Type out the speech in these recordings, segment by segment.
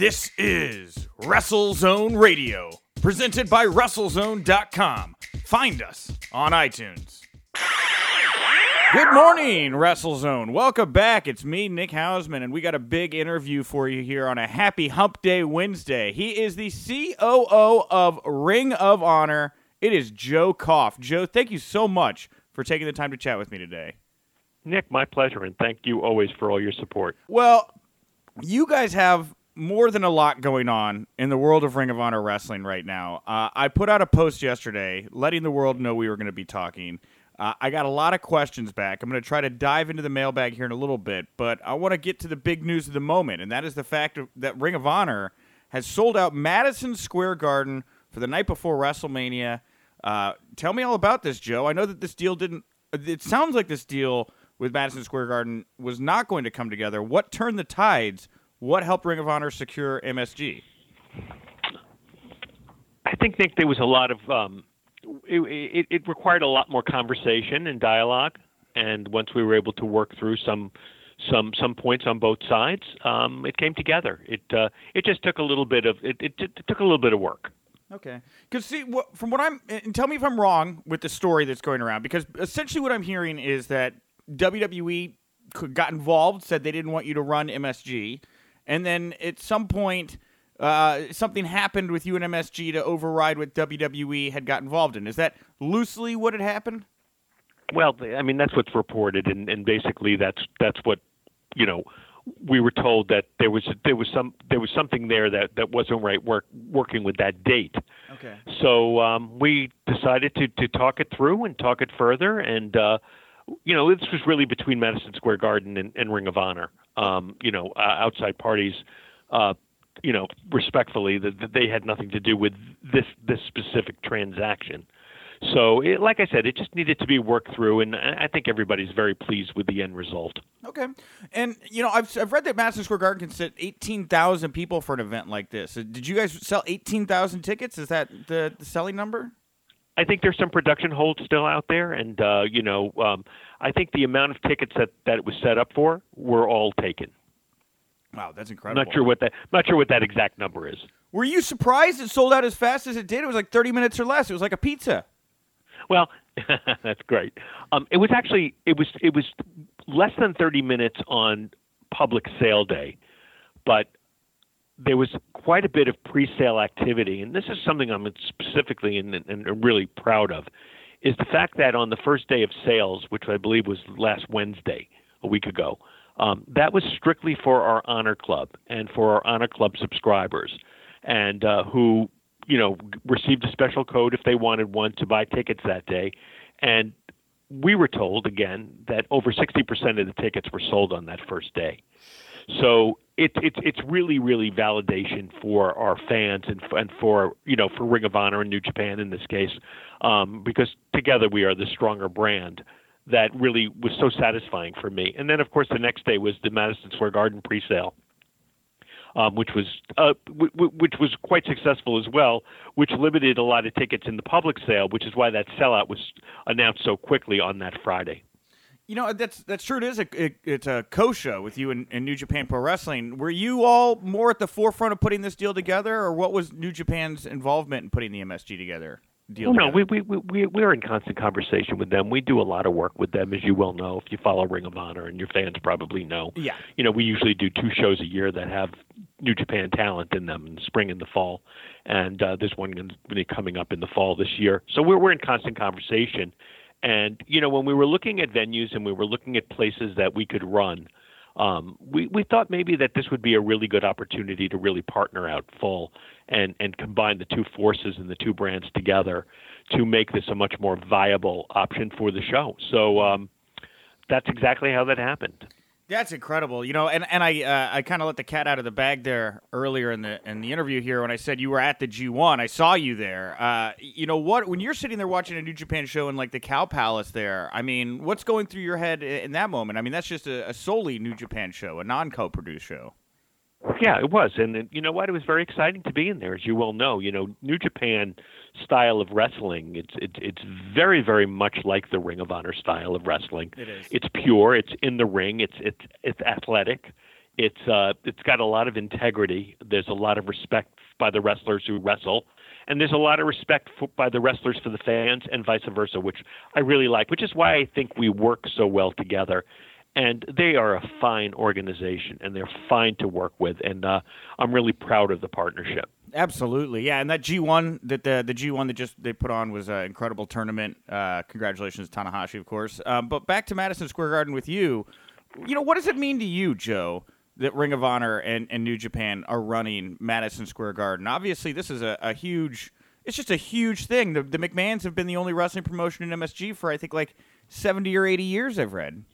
This is WrestleZone Radio, presented by WrestleZone.com. Find us on iTunes. Good morning, WrestleZone. Welcome back. It's me, Nick Hausman, and we got a big interview for you here on a happy Hump Day Wednesday. He is the COO of Ring of Honor. It is Joe Koff. Joe, thank you so much for taking the time to chat with me today. Nick, my pleasure, and thank you always for all your support. Well, you guys have more than a lot going on in the world of Ring of Honor wrestling right now. Uh, I put out a post yesterday letting the world know we were going to be talking. Uh, I got a lot of questions back. I'm going to try to dive into the mailbag here in a little bit, but I want to get to the big news of the moment, and that is the fact that Ring of Honor has sold out Madison Square Garden for the night before WrestleMania. Uh, tell me all about this, Joe. I know that this deal didn't. It sounds like this deal with Madison Square Garden was not going to come together. What turned the tides? What helped Ring of Honor secure MSG? I think Nick, there was a lot of. Um, it, it, it required a lot more conversation and dialogue, and once we were able to work through some some some points on both sides, um, it came together. It uh, it just took a little bit of it, it, it took a little bit of work. Okay, because see, what, from what I'm, and tell me if I'm wrong with the story that's going around. Because essentially, what I'm hearing is that WWE got involved, said they didn't want you to run MSG, and then at some point, uh, something happened with you and MSG to override what WWE had got involved in. Is that loosely what had happened? Well, I mean that's what's reported, and, and basically that's that's what you know we were told that there was there was some there was something there that that wasn't right work working with that date. Okay. So um, we decided to to talk it through and talk it further, and uh, you know this was really between Madison Square Garden and, and Ring of Honor. Um, you know, uh, outside parties. Uh, you know, respectfully, that, that they had nothing to do with this this specific transaction. So, it, like I said, it just needed to be worked through, and I think everybody's very pleased with the end result. Okay, and you know, I've I've read that Madison Square Garden can sit eighteen thousand people for an event like this. Did you guys sell eighteen thousand tickets? Is that the, the selling number? I think there's some production holds still out there, and uh, you know, um, I think the amount of tickets that that it was set up for were all taken. Wow, that's incredible. Not sure what that not sure what that exact number is. Were you surprised it sold out as fast as it did? It was like 30 minutes or less. It was like a pizza. Well, that's great. Um, it was actually it was it was less than 30 minutes on public sale day, but there was quite a bit of pre-sale activity, and this is something I'm specifically and, really proud of, is the fact that on the first day of sales, which I believe was last Wednesday, a week ago, um, that was strictly for our Honor Club and for our Honor Club subscribers, and uh, who you know, received a special code if they wanted one to buy tickets that day. And we were told again that over 60% of the tickets were sold on that first day. So it's it's it's really really validation for our fans and and for you know for Ring of Honor and New Japan in this case, um, because together we are the stronger brand. That really was so satisfying for me. And then of course the next day was the Madison Square Garden pre-sale, um, which was uh, w- w- which was quite successful as well, which limited a lot of tickets in the public sale, which is why that sellout was announced so quickly on that Friday. You know that's that's true. It is a it, it's a co-show with you and, and, New Japan Pro Wrestling. Were you all more at the forefront of putting this deal together, or what was New Japan's involvement in putting the MSG together? deal? well, no, we, we we we're in constant conversation with them. We do a lot of work with them, as you well know, if you follow Ring of Honor, and your fans probably know. Yeah. You know, we usually do two shows a year that have New Japan talent in them in the spring and the fall, and uh, there's one going to be coming up in the fall this year. So we're we're in constant conversation, and you know, when we were looking at venues and we were looking at places that we could run. Um, we, we thought maybe that this would be a really good opportunity to really partner out full and, and combine the two forces and the two brands together to make this a much more viable option for the show. So um, that's exactly how that happened. That's incredible, you know, and and I uh, I kind of let the cat out of the bag there earlier in the in the interview here when I said you were at the G1. I saw you there. Uh, you know what? When you're sitting there watching a New Japan show in like the Cow Palace, there, I mean, what's going through your head in that moment? I mean, that's just a, a solely New Japan show, a non-co-produced show. Yeah, it was, and, and you know what? It was very exciting to be in there, as you well know. You know, New Japan style of wrestling. It's it's it's very very much like the Ring of Honor style of wrestling. It is. It's pure. It's in the ring. It's it's it's athletic. It's uh, it's got a lot of integrity. There's a lot of respect by the wrestlers who wrestle, and there's a lot of respect for, by the wrestlers for the fans, and vice versa, which I really like. Which is why I think we work so well together. And they are a fine organization, and they're fine to work with, and uh, I'm really proud of the partnership. Absolutely, yeah. And that G one that the the G one that just they put on was an incredible tournament. Uh, congratulations, Tanahashi, of course. Um, but back to Madison Square Garden with you. You know, what does it mean to you, Joe? that Ring of Honor and, and New Japan are running Madison Square Garden. Obviously, this is a, a huge. It's just a huge thing. The, the McMahons have been the only wrestling promotion in MSG for I think like seventy or eighty years. I've read.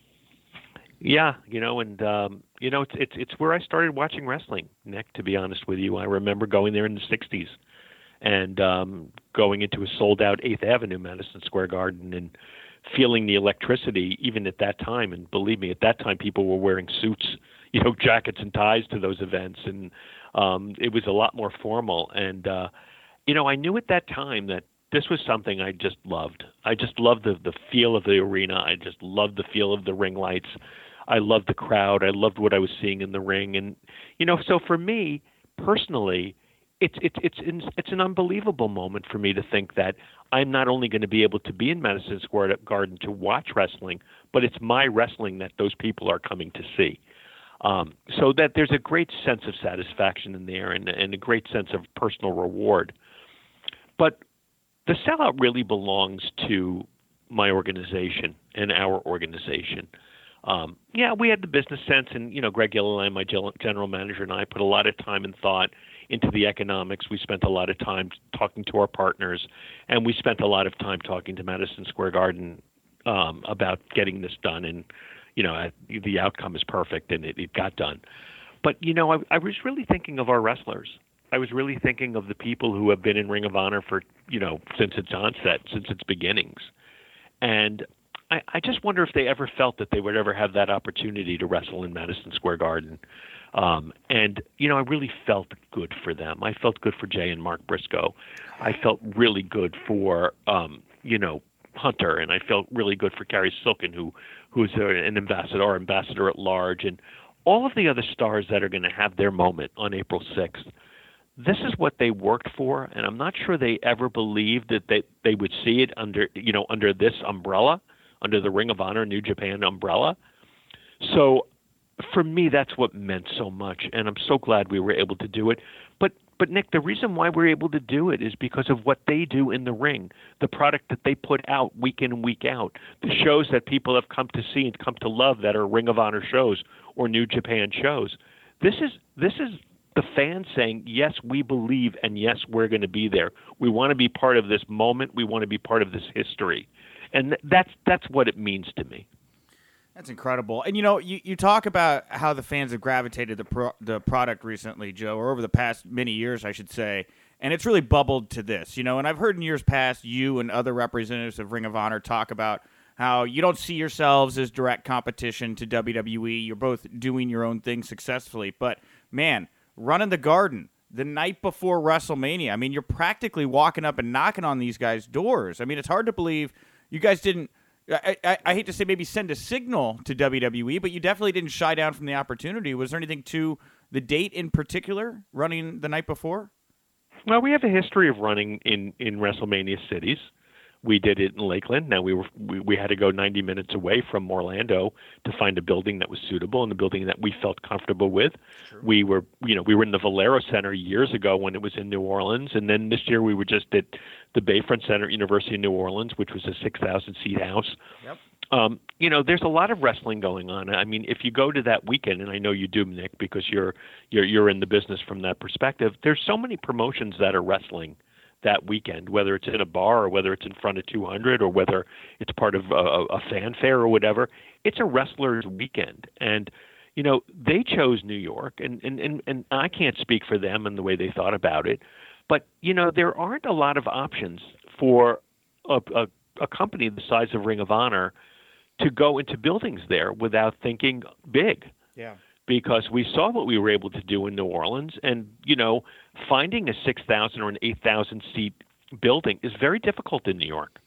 Yeah, you know, and um, you know, it's it's it's where I started watching wrestling. Nick, to be honest with you, I remember going there in the '60s and um, going into a sold-out Eighth Avenue Madison Square Garden and feeling the electricity even at that time. And believe me, at that time, people were wearing suits you know jackets and ties to those events, and um, it was a lot more formal. And uh, you know, I knew at that time that this was something I just loved. I just loved the the feel of the arena. I just loved the feel of the ring lights. I loved the crowd. I loved what I was seeing in the ring, and you know, so for me personally, it's it's it's it's an unbelievable moment for me to think that I'm not only going to be able to be in Madison Square Garden to watch wrestling, but it's my wrestling that those people are coming to see. Um, so that there's a great sense of satisfaction in there and, and a great sense of personal reward. But the sellout really belongs to my organization and our organization. Um, yeah, we had the business sense, and you know, Greg Gilliland, my general manager, and I put a lot of time and thought into the economics. We spent a lot of time talking to our partners, and we spent a lot of time talking to Madison Square Garden um, about getting this done. And you know, the outcome is perfect and it, it got done. But you know, I, I was really thinking of our wrestlers. I was really thinking of the people who have been in Ring of Honor for you know since its onset, since its beginnings, and I, I just wonder if they ever felt that they would ever have that opportunity to wrestle in Madison Square Garden. Um, and you know, I really felt good for them. I felt good for Jay and Mark Briscoe. I felt really good for um, you know Hunter, and I felt really good for Cary Silkin, who who's an ambassador or ambassador at large, and all of the other stars that are going to have their moment on April 6th. This is what they worked for, and I'm not sure they ever believed that they they would see it under you know under this umbrella, under the Ring of Honor New Japan umbrella. So for me, that's what meant so much, and I'm so glad we were able to do it. But but Nick, the reason why we're able to do it is because of what they do in the ring, the product that they put out week in and week out, the shows that people have come to see and come to love that are Ring of Honor shows or New Japan shows. This is this is the fans saying, "Yes, we believe and yes, we're going to be there. We want to be part of this moment. We want to be part of this history." And that's that's what it means to me. That's incredible. And you know, you, you talk about how the fans have gravitated the pro, the product recently, Joe, or over the past many years, I should say. And it's really bubbled to this, you know. And I've heard in years past you and other representatives of Ring of Honor talk about how you don't see yourselves as direct competition to WWE. You're both doing your own thing successfully. But man, running the garden the night before WrestleMania, I mean, you're practically walking up and knocking on these guys' doors. I mean, it's hard to believe you guys didn't I, I, I, hate to say maybe send a signal to WWE, but you definitely didn't shy down from the opportunity. Was there anything to the date in particular running the night before? Well, we have a history of running in, in WrestleMania cities we did it in Lakeland. Now we were we, we had to go 90 minutes away from Orlando to find a building that was suitable and a building that we felt comfortable with. Sure. We were you know we were in the Valero Center years ago when it was in New Orleans, and then this year we were just at the Bayfront Center, at University of New Orleans, which was a 6,000 seat house. Yep. Um, you know, there's a lot of wrestling going on. I mean, if you go to that weekend, and I know you do, Nick, because you're you're you're in the business from that perspective. There's so many promotions that are wrestling that weekend, whether it's in a bar or whether it's in front of 200 or whether it's part of a, a fanfare or whatever. It's a wrestler's weekend, and you know they chose New York, and and and, and I can't speak for them and the way they thought about it, but you know there aren't a lot of options for a, a, a company the size of Ring of Honor to go into buildings there without thinking big. Yeah because we saw what we were able to do in New Orleans, and you know, finding a six thousand or an eight thousand seat building is very difficult in New York.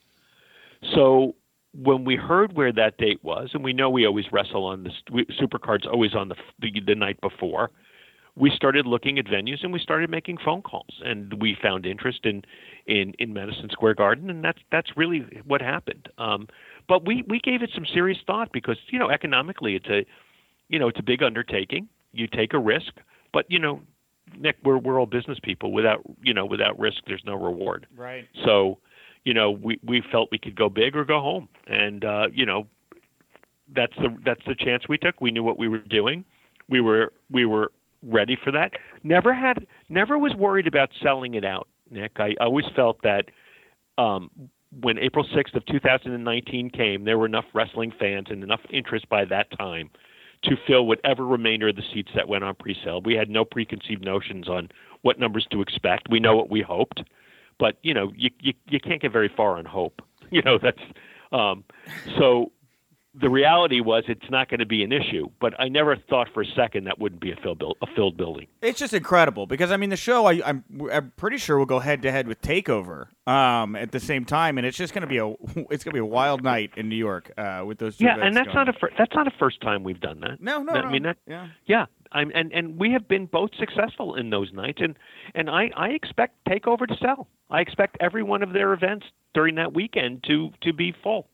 So, when we heard where that date was, and we know we always wrestle on the supercards always on the, the the night before, we started looking at venues and we started making phone calls, and we found interest in in in Madison Square Garden, and that's that's really what happened. Um, but we we gave it some serious thought because you know economically it's a you know it's a big undertaking. You take a risk, but you know Nick, we're we're all business people. Without you know, without risk, there's no reward. Right. So, you know, we we felt we could go big or go home, and uh, you know, that's the that's the chance we took. We knew what we were doing. We were we were ready for that. Never had never was worried about selling it out, Nick. I always felt that um, when April 6th of 2019 came, there were enough wrestling fans and enough interest by that time to fill whatever remainder of the seats that went on pre-sale. We had no preconceived notions on what numbers to expect. We know what we hoped, but you know, you you, you can't get very far on hope. You know, that's um, so the reality was it's not going to be an issue, but I never thought for a second that wouldn't be a filled, a filled building. It's just incredible because I mean the show I, am I'm, I'm pretty sure will go head to head with Takeover um, at the same time, and it's just going to be a it's going to be a wild night in New York uh, with those. yeah, and that's going. not a fir- that's not a first time we've done that. No, no, I no. mean that. Yeah, yeah. I'm, and and we have been both successful in those nights, and and I I expect Takeover to sell. I expect every one of their events during that weekend to to be full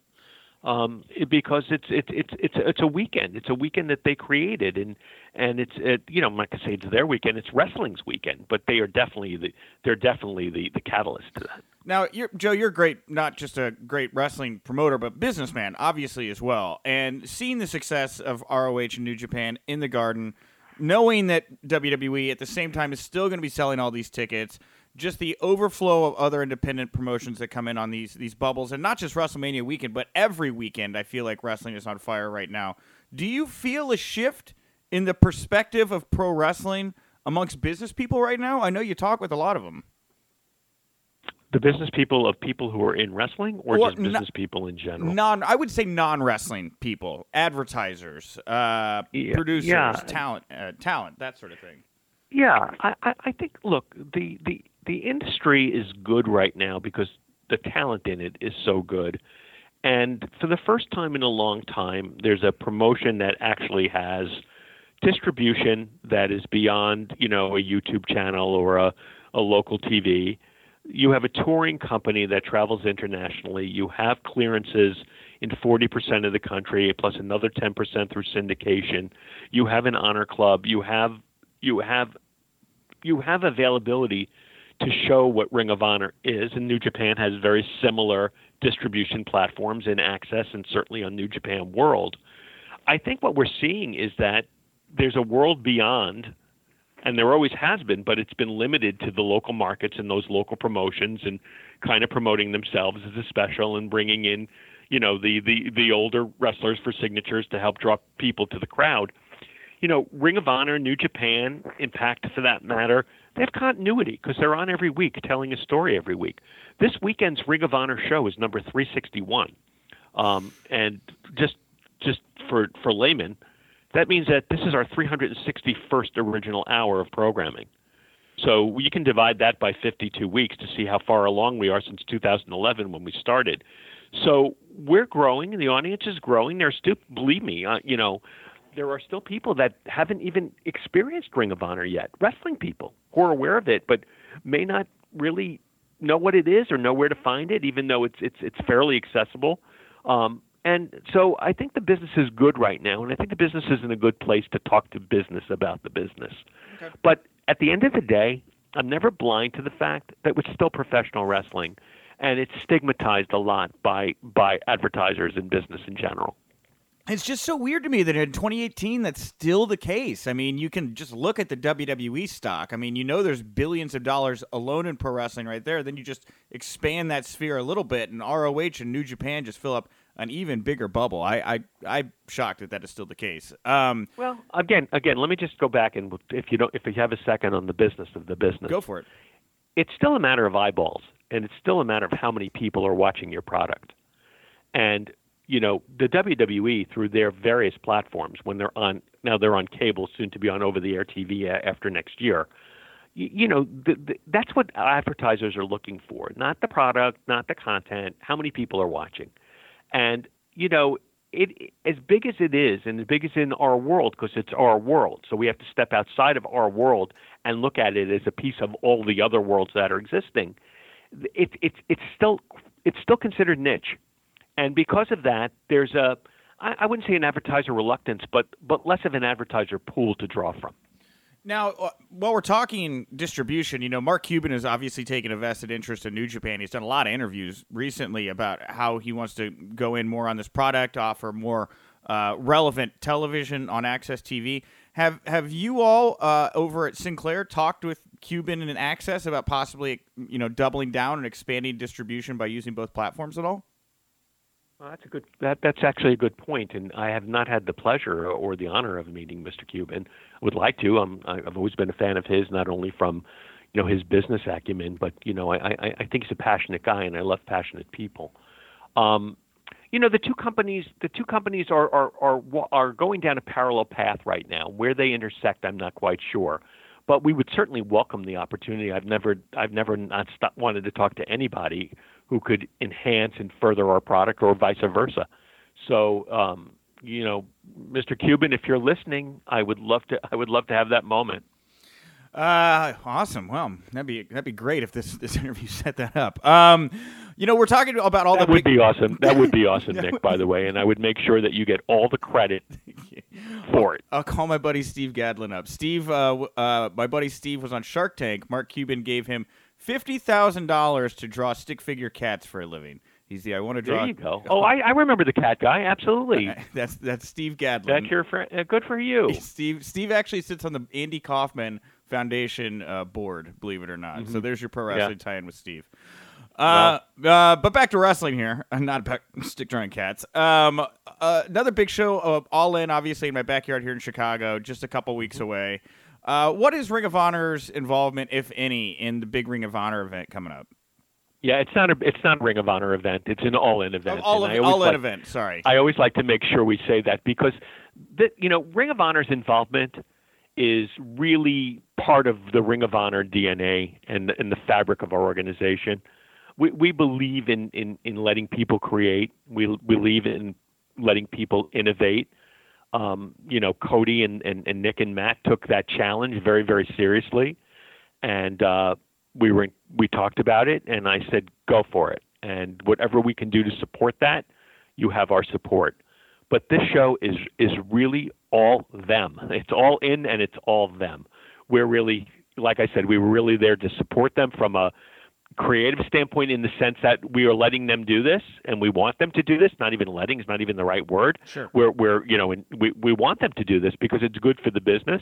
um, because it's it's it's it's it's a weekend. It's a weekend that they created, and and it's it, you know I'm not gonna say it's their weekend. It's wrestling's weekend, but they are definitely the they're definitely the the catalyst to that. Now, you're, Joe, you're great, not just a great wrestling promoter, but businessman, obviously as well. And seeing the success of ROH and New Japan in the Garden, knowing that WWE at the same time is still going to be selling all these tickets just the overflow of other independent promotions that come in on these these bubbles, and not just WrestleMania weekend, but every weekend. I feel like wrestling is on fire right now. Do you feel a shift in the perspective of pro wrestling amongst business people right now? I know you talk with a lot of them. The business people of people who are in wrestling, or, or just business people in general. Non, I would say non-wrestling people, advertisers, uh, yeah, producers, yeah. talent, uh, talent, that sort of thing. Yeah, I, I think. Look, the the the industry is good right now because the talent in it is so good. And for the first time in a long time, there's a promotion that actually has distribution that is beyond, you know, a YouTube channel or a, a local TV. You have a touring company that travels internationally. You have clearances in 40% of the country, plus another 10% through syndication. You have an honor club. You have you have you have availability to show what Ring of Honor is. And New Japan has very similar distribution platforms and access, and certainly on New Japan World. I think what we're seeing is that there's a world beyond, and there always has been, but it's been limited to the local markets and those local promotions and kind of promoting themselves as a special and bringing in, you know, the the the older wrestlers for signatures to help draw people to the crowd. You know, Ring of Honor, New Japan, Impact for that matter, they have continuity because they're on every week telling a story every week. This weekend's Ring of Honor show is number 361. Um, and just just for for laymen, that means that this is our 361st original hour of programming. So you can divide that by 52 weeks to see how far along we are since 2011 when we started. So we're growing, and the audience is growing. There's still, believe me, uh, you know, there are still people that haven't even experienced Ring of Honor yet. Wrestling people who are aware of it, but may not really know what it is or know where to find it, even though it's it's it's fairly accessible. Um, and so I think the business is good right now, and I think the business is in a good place to talk to business about the business. Okay. But at the end of the day, I'm never blind to the fact that it's still professional wrestling, and it's stigmatized a lot by by advertisers and business in general. It's just so weird to me that in 2018 that's still the case. I mean, you can just look at the WWE stock. I mean, you know there's billions of dollars alone in pro wrestling right there. Then you just expand that sphere a little bit, and ROH and New Japan just fill up an even bigger bubble. I, I I'm shocked that that is still the case. Um, well, again, again, let me just go back and if you don't, if you have a second on the business of the business, go for it. It's still a matter of eyeballs, and it's still a matter of how many people are watching your product, and you know, the WWE through their various platforms when they're on now they're on cable, soon to be on over-the-air TV uh, after next year. You, you know, the, the, that's what advertisers are looking for, not the product, not the content. How many people are watching? And you know, it as big as it is, and as big as in our world, because it's our world. So we have to step outside of our world and look at it as a piece of all the other worlds that are existing. It's it's it's still it's still considered niche, and because of that, there's a I, I wouldn't say an advertiser reluctance, but but less of an advertiser pool to draw from. Now, uh, while we're talking distribution, you know, Mark Cuban has obviously taken a vested interest in New Japan. He's done a lot of interviews recently about how he wants to go in more on this product, offer more uh, relevant television on Access TV. Have Have you all uh, over at Sinclair talked with Cuban and Access about possibly, you know, doubling down and expanding distribution by using both platforms at all? Well, that's a good. That that's actually a good point, and I have not had the pleasure or the honor of meeting Mr. Cuban. I would like to. Um, I've always been a fan of his, not only from, you know, his business acumen, but you know, I I, I think he's a passionate guy, and I love passionate people. Um, you know, the two companies the two companies are are are are going down a parallel path right now. Where they intersect, I'm not quite sure but we would certainly welcome the opportunity. I've never I've never not stopped, wanted to talk to anybody who could enhance and further our product, or vice versa. So, um, you know, Mr. Cuban, if you're listening, I would love to I would love to have that moment. Uh, awesome. Well, that'd be that'd be great if this this interview set that up. Um, you know, we're talking about all that the. would big... be awesome. That would be awesome, Nick. By the way, and I would make sure that you get all the credit for it. I'll call my buddy Steve Gadlin up. Steve, uh, uh, my buddy Steve was on Shark Tank. Mark Cuban gave him fifty thousand dollars to draw stick figure cats for a living. He's the I want to draw. There you go. Oh, I, I remember the cat guy. Absolutely. that's that's Steve Gadlin. That's your friend. Uh, good for you. Steve Steve actually sits on the Andy Kaufman Foundation uh, board. Believe it or not. Mm-hmm. So there's your pro wrestling yeah. tie-in with Steve. Uh, uh, but back to wrestling here. Not about stick drawing cats. Um, uh, another big show of All In, obviously in my backyard here in Chicago, just a couple weeks mm-hmm. away. Uh, what is Ring of Honor's involvement, if any, in the big Ring of Honor event coming up? Yeah, it's not a it's not a Ring of Honor event. It's an all-in event. all, of, all in like, event. Sorry. I always like to make sure we say that because the, you know Ring of Honor's involvement is really part of the Ring of Honor DNA and and the fabric of our organization. We we believe in in in letting people create. We, we believe in letting people innovate um, you know, Cody and, and, and Nick and Matt took that challenge very, very seriously. And uh, we were we talked about it, and I said, go for it. And whatever we can do to support that, you have our support. But this show is is really all them. It's all in, and it's all them. We're really, like I said, we were really there to support them from a creative standpoint in the sense that we are letting them do this and we want them to do this not even letting is not even the right word. Sure. we're, we're you know we, we want them to do this because it's good for the business.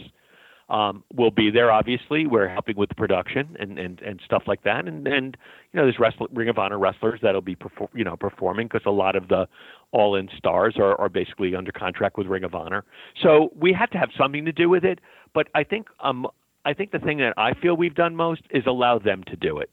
Um, we'll be there obviously. We're helping with the production and, and, and stuff like that. And, and you know there's wrestling, ring of honor wrestlers that'll be perform, you know performing because a lot of the all in stars are, are basically under contract with ring of honor. So we had to have something to do with it. But i think um, I think the thing that I feel we've done most is allow them to do it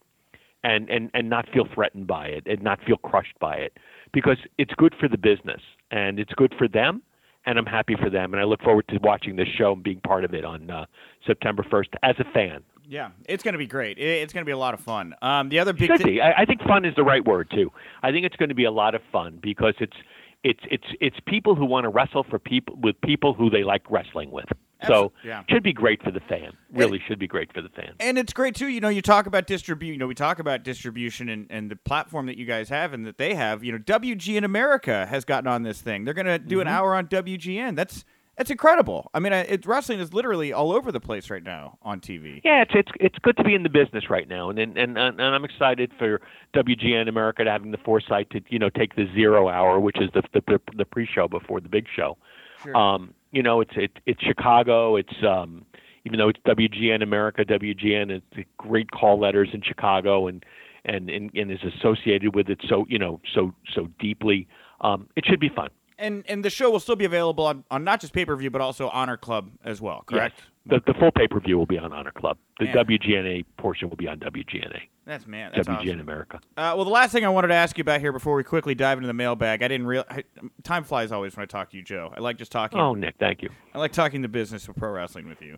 and, and, and not feel threatened by it and not feel crushed by it because it's good for the business and it's good for them and I'm happy for them and I look forward to watching this show and being part of it on uh, September 1st as a fan. Yeah, it's going to be great. It's going to be a lot of fun. Um, the other big be. I, I think fun is the right word too. I think it's going to be a lot of fun because it's it's it's it's people who want to wrestle for people with people who they like wrestling with. So yeah. should be great for the fan. Really should be great for the fan. And it's great too. You know, you talk about distribution. You know, we talk about distribution and, and the platform that you guys have and that they have. You know, WGN in America has gotten on this thing. They're going to do mm-hmm. an hour on WGN. That's that's incredible. I mean, it, wrestling is literally all over the place right now on TV. Yeah, it's it's it's good to be in the business right now, and and and, and I'm excited for WGN America to having the foresight to you know take the zero hour, which is the the, the pre-show before the big show. Sure. Um, you know, it's it, it's Chicago. It's um, even though it's WGN America, WGN it's great call letters in Chicago and and and, and is associated with it so you know so so deeply. Um, it should be fun. And and the show will still be available on, on not just pay per view but also Honor Club as well. Correct. Yes. The, the full pay per view will be on Honor Club. The Man. WGNA portion will be on WGNA. That's man. That's WGN awesome. America. Uh, well, the last thing I wanted to ask you about here before we quickly dive into the mailbag, I didn't real I, time flies always when I talk to you, Joe. I like just talking. Oh, Nick, thank you. I like talking the business of pro wrestling with you.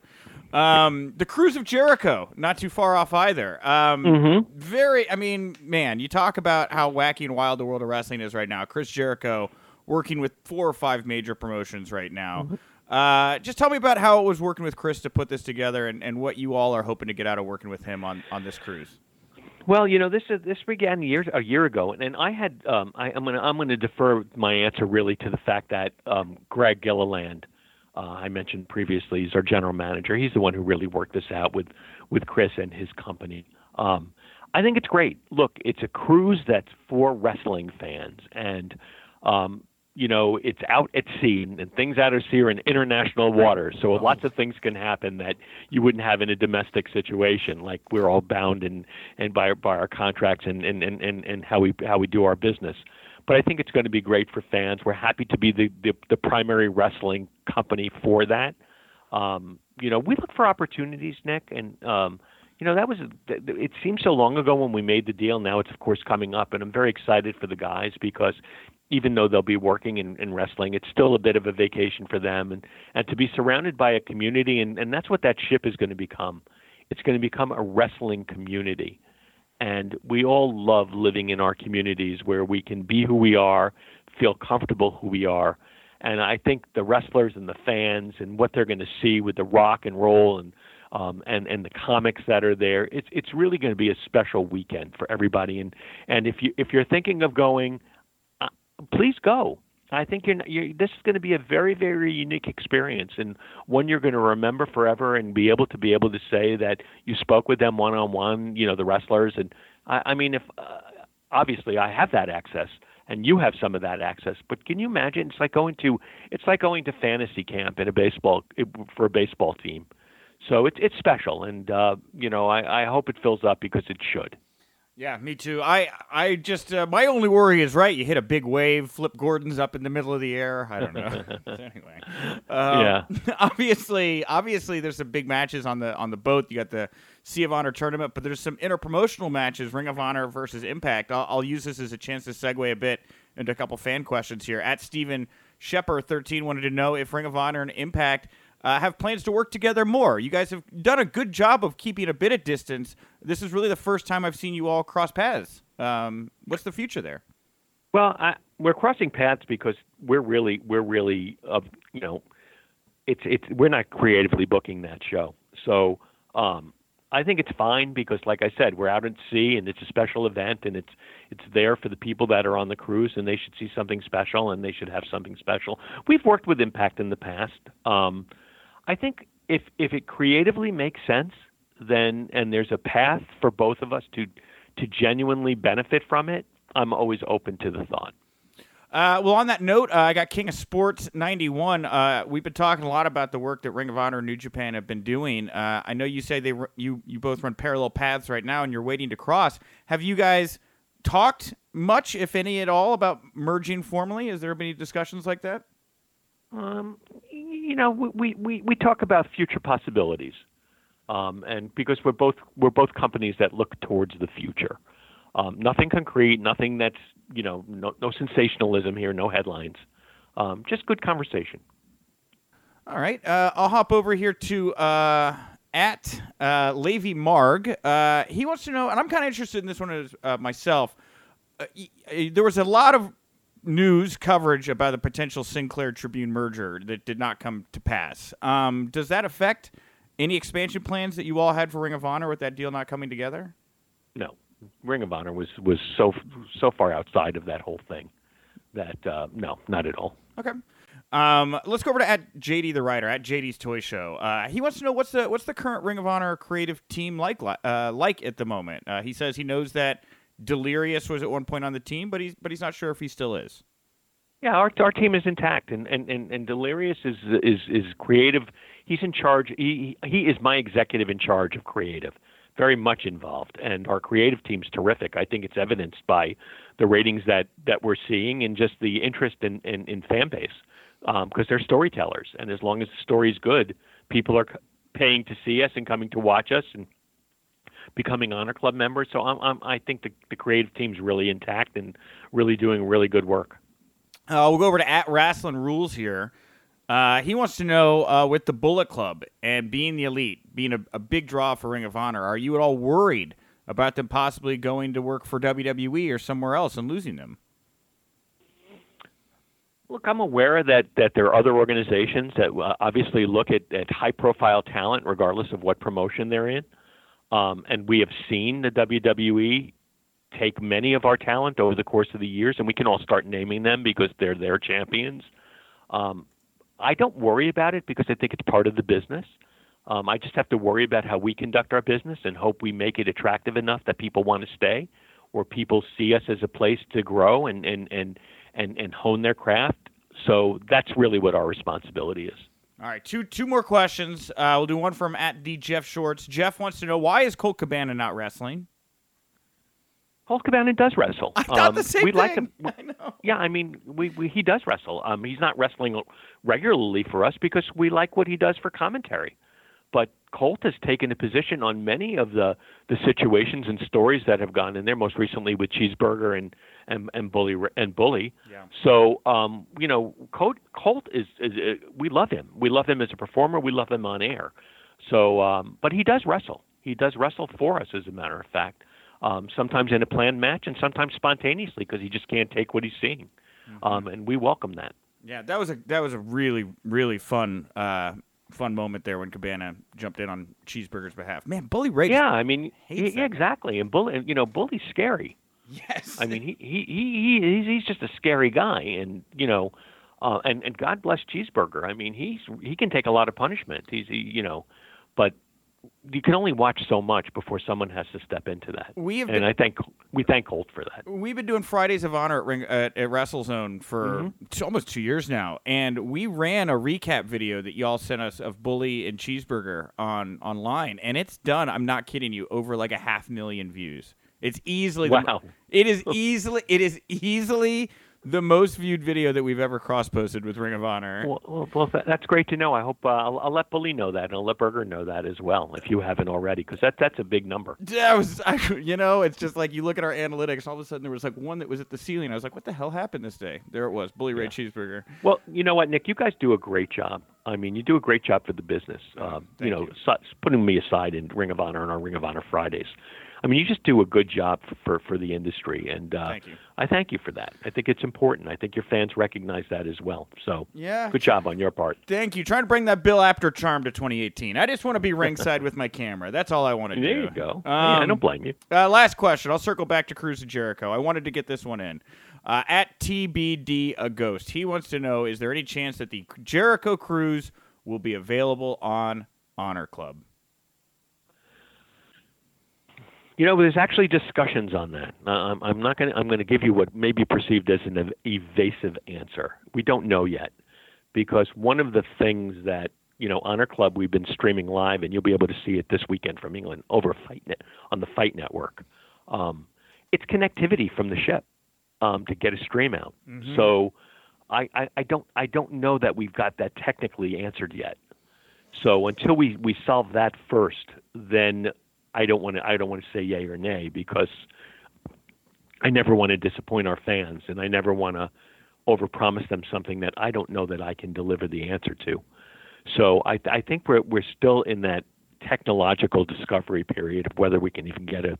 Um, the Cruise of Jericho, not too far off either. Um, Mm-hmm. Very, I mean, man, you talk about how wacky and wild the world of wrestling is right now. Chris Jericho working with four or five major promotions right now. Uh, just tell me about how it was working with Chris to put this together and, and what you all are hoping to get out of working with him on, on this cruise. Well, you know, this is, this began years a year ago, and, and I had um, I, I'm gonna I'm gonna defer my answer really to the fact that um, Greg Gilliland, uh, I mentioned previously, is our general manager. He's the one who really worked this out with with Chris and his company. Um, I think it's great. Look, it's a cruise that's for wrestling fans, and um, you know, it's out at sea, and things out at sea are in international waters. So lots of things can happen that you wouldn't have in a domestic situation. Like we're all bound and and by by our contracts and and and and, and how we how we do our business. But I think it's going to be great for fans. We're happy to be the the, the primary wrestling company for that. Um, you know, we look for opportunities, Nick, and um, you know that was it seems so long ago when we made the deal. Now it's of course coming up, and I'm very excited for the guys because even though they'll be working and, in wrestling, it's still a bit of a vacation for them, and and to be surrounded by a community, and and that's what that ship is going to become. It's going to become a wrestling community, and we all love living in our communities where we can be who we are, feel comfortable who we are. And I think the wrestlers and the fans and what they're going to see with the rock and roll and um, and and the comics that are there, it's it's really going to be a special weekend for everybody. And and if you if you're thinking of going, please go. I think you're, you're this is going to be a very very unique experience and one you're going to remember forever and be able to be able to say that you spoke with them one on one. You know the wrestlers and I, I mean if uh, obviously I have that access and you have some of that access. But can you imagine? It's like going to it's like going to fantasy camp in a baseball for a baseball team. So it's it's special, and uh, you know I, I hope it fills up because it should. Yeah, me too. I I just uh, my only worry is right. You hit a big wave, Flip Gordon's up in the middle of the air. I don't know. anyway, um, Yeah. Obviously, obviously, there's some big matches on the on the boat. You got the Sea of Honor tournament, but there's some interpromotional matches. Ring of Honor versus Impact. I'll, I'll use this as a chance to segue a bit into a couple fan questions here. At Stephen Shepard, 13 wanted to know if Ring of Honor and Impact uh, have plans to work together more. You guys have done a good job of keeping a bit of distance. This is really the first time I've seen you all cross paths. Um, what's the future there? Well, I, we're crossing paths because we're really we're really uh, you know it's it's we're not creatively booking that show. So um, I think it's fine because, like I said, we're out at sea and it's a special event and it's it's there for the people that are on the cruise and they should see something special and they should have something special. We've worked with Impact in the past. Um, I think if if it creatively makes sense, then and there's a path for both of us to to genuinely benefit from it, I'm always open to the thought. Uh, well, on that note, uh, I got King of Sports 91. Uh, we've been talking a lot about the work that Ring of Honor and New Japan have been doing. Uh, I know you say they you you both run parallel paths right now, and you're waiting to cross. Have you guys talked much, if any at all, about merging formally? Has there been any discussions like that? Um, you know, we, we, we, talk about future possibilities, um, and because we're both we're both companies that look towards the future. Um, nothing concrete, nothing that's you know, no, no sensationalism here, no headlines, um, just good conversation. All right, uh, I'll hop over here to uh, at uh, Levy Marg. Uh, he wants to know, and I'm kind of interested in this one as, uh, myself. Uh, there was a lot of news coverage about the potential Sinclair Tribune merger that did not come to pass. Um, does that affect any expansion plans that you all had for Ring of Honor with that deal not coming together? No, Ring of Honor was was so so far outside of that whole thing that uh, no, not at all. Okay. Um, let's go over to at JD the writer at JD's Toy Show. Uh, he wants to know what's the what's the current Ring of Honor creative team like uh, like at the moment. Uh, he says he knows that Delirious was at one point on the team, but he's but he's not sure if he still is. Yeah, our our team is intact, and and and, and Delirious is is is creative. He's in charge. He he is my executive in charge of creative, very much involved, and our creative team's terrific. I think it's evidenced by the ratings that that we're seeing and just the interest in in, in fan base because um, they're storytellers, and as long as the story's good, people are paying to see us and coming to watch us and becoming honor club members. So I'm, I'm, i think the, the creative team's really intact and really doing really good work. Uh, we'll go over to at Wrestling Rules here. Uh, he wants to know uh, with the Bullet Club and being the elite, being a, a, big draw for Ring of Honor, are you at all worried about them possibly going to work for WWE or somewhere else and losing them? Look, I'm aware that, that there are other organizations that uh, obviously look at, at high profile talent regardless of what promotion they're in. Um, and we have seen the WWE take many of our talent over the course of the years, and we can all start naming them because they're their champions. Um, I don't worry about it because I think it's part of the business. Um, I just have to worry about how we conduct our business and hope we make it attractive enough that people want to stay, or people see us as a place to grow and and and and, and hone their craft. So that's really what our responsibility is. All right, two two more questions. Uh, we'll do one from at the Jeff Shorts. Jeff wants to know why is Colt Cabana not wrestling? Colt Cabana does wrestle. I thought um, the same we thing. Like him. I know. Yeah, I mean, we, we he does wrestle. Um, he's not wrestling regularly for us because we like what he does for commentary. But Colt has taken a position on many of the the situations and stories that have gone in there. Most recently with Cheeseburger and and, and Bully and Bully. Yeah. So um, you know, Colt, Colt is, is uh, we love him. We love him as a performer. We love him on air. So, um, but he does wrestle. He does wrestle for us, as a matter of fact um, sometimes in a planned match and sometimes spontaneously because he just can't take what he's seeing. Mm-hmm. Um, and we welcome that. Yeah, that was a that was a really really fun uh, fun moment there when Cabana jumped in on Cheeseburger's behalf. Man, Bully Ray. Yeah, I mean, he, yeah, exactly. And Bully, you know, Bully's scary. Yes. I mean, he he he he's, he's just a scary guy, and you know, uh, and and God bless Cheeseburger. I mean, he's he can take a lot of punishment. He's he, you know, but you can only watch so much before someone has to step into that. We have and been, I thank we thank Colt for that. We've been doing Fridays of Honor at, Ring, at, at WrestleZone for mm-hmm. almost two years now, and we ran a recap video that y'all sent us of Bully and Cheeseburger on online, and it's done. I'm not kidding you, over like a half million views. It's easily wow. The, it is easily it is easily the most viewed video that we've ever cross posted with Ring of Honor. Well, well, well that's great to know. I hope uh, I'll, I'll, let Bully know that, and I'll let Burger know that as well, if you haven't already, because that that's a big number. Yeah, was, I, you know, it's just like you look at our analytics. All of a sudden, there was like one that was at the ceiling. I was like, "What the hell happened this day?" There it was, Bully Ray yeah. Cheeseburger. Well, you know what, Nick, you guys do a great job. I mean, you do a great job for the business. Uh, you know, you. Putting me aside in Ring of Honor and our Ring of Honor Fridays. I mean, you just do a good job for for, for the industry, and uh, thank I thank you for that. I think it's important. I think your fans recognize that as well. So, yeah, good job on your part. Thank you. Trying to bring that Bill Apter charm to 2018. I just want to be ringside with my camera. That's all I want to do. There you go. Um, yeah, I don't blame you. Uh, last question. I'll circle back to Cruise of Jericho. I wanted to get this one in. Uh, at TBD a ghost, he wants to know: Is there any chance that the Jericho Cruise will be available on Honor Club? You know, there's actually discussions on that. Uh, I'm, I'm not going. I'm going to give you what may be perceived as an evasive answer. We don't know yet, because one of the things that you know, Honor Club, we've been streaming live, and you'll be able to see it this weekend from England over FightNet on the Fight Network. Um, it's connectivity from the ship um, to get a stream out. Mm-hmm. So, I, I, I don't I don't know that we've got that technically answered yet. So until we, we solve that first, then I don't want to I don't want to say yay or nay because I never want to disappoint our fans and I never want to overpromise them something that I don't know that I can deliver the answer to. So I, I think we're we're still in that technological discovery period of whether we can even get a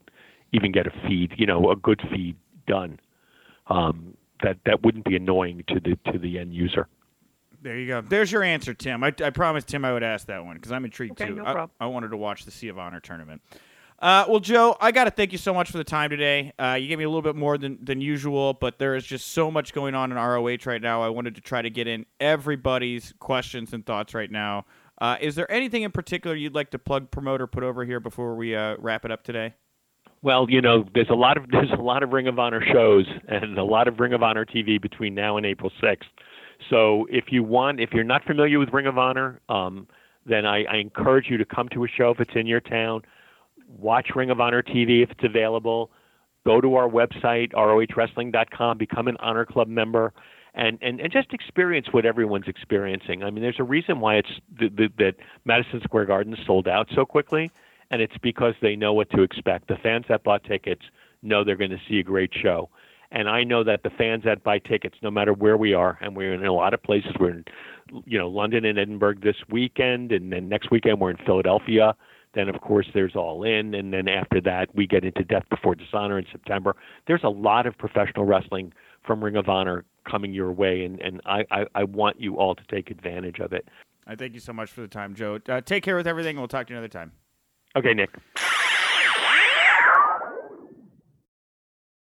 even get a feed, you know, a good feed done. Um, that that wouldn't be annoying to the to the end user. There you go. There's your answer, Tim. I, I promised Tim I would ask that one because I'm intrigued okay, too. No I, I, wanted to watch the Sea of Honor tournament. Uh, well, Joe, I got to thank you so much for the time today. Uh, you gave me a little bit more than, than usual, but there is just so much going on in ROH right now. I wanted to try to get in everybody's questions and thoughts right now. Uh, is there anything in particular you'd like to plug, promote, or put over here before we uh, wrap it up today? Well, you know, there's a lot of there's a lot of Ring of Honor shows and a lot of Ring of Honor TV between now and April 6th. So if you want, if you're not familiar with Ring of Honor, um, then I, I encourage you to come to a show if it's in your town. Watch Ring of Honor TV if it's available. go to our website, rohwrestling.com, become an Honor Club member, and, and, and just experience what everyone's experiencing. I mean, there's a reason why it's the, the, that Madison Square Garden sold out so quickly, and it's because they know what to expect. The fans that bought tickets know they're going to see a great show. And I know that the fans that buy tickets, no matter where we are, and we're in a lot of places. We're in, you know, London and Edinburgh this weekend, and then next weekend we're in Philadelphia. Then, of course, there's All In, and then after that, we get into Death Before Dishonor in September. There's a lot of professional wrestling from Ring of Honor coming your way, and, and I, I, I want you all to take advantage of it. I thank you so much for the time, Joe. Uh, take care with everything. We'll talk to you another time. Okay, Nick.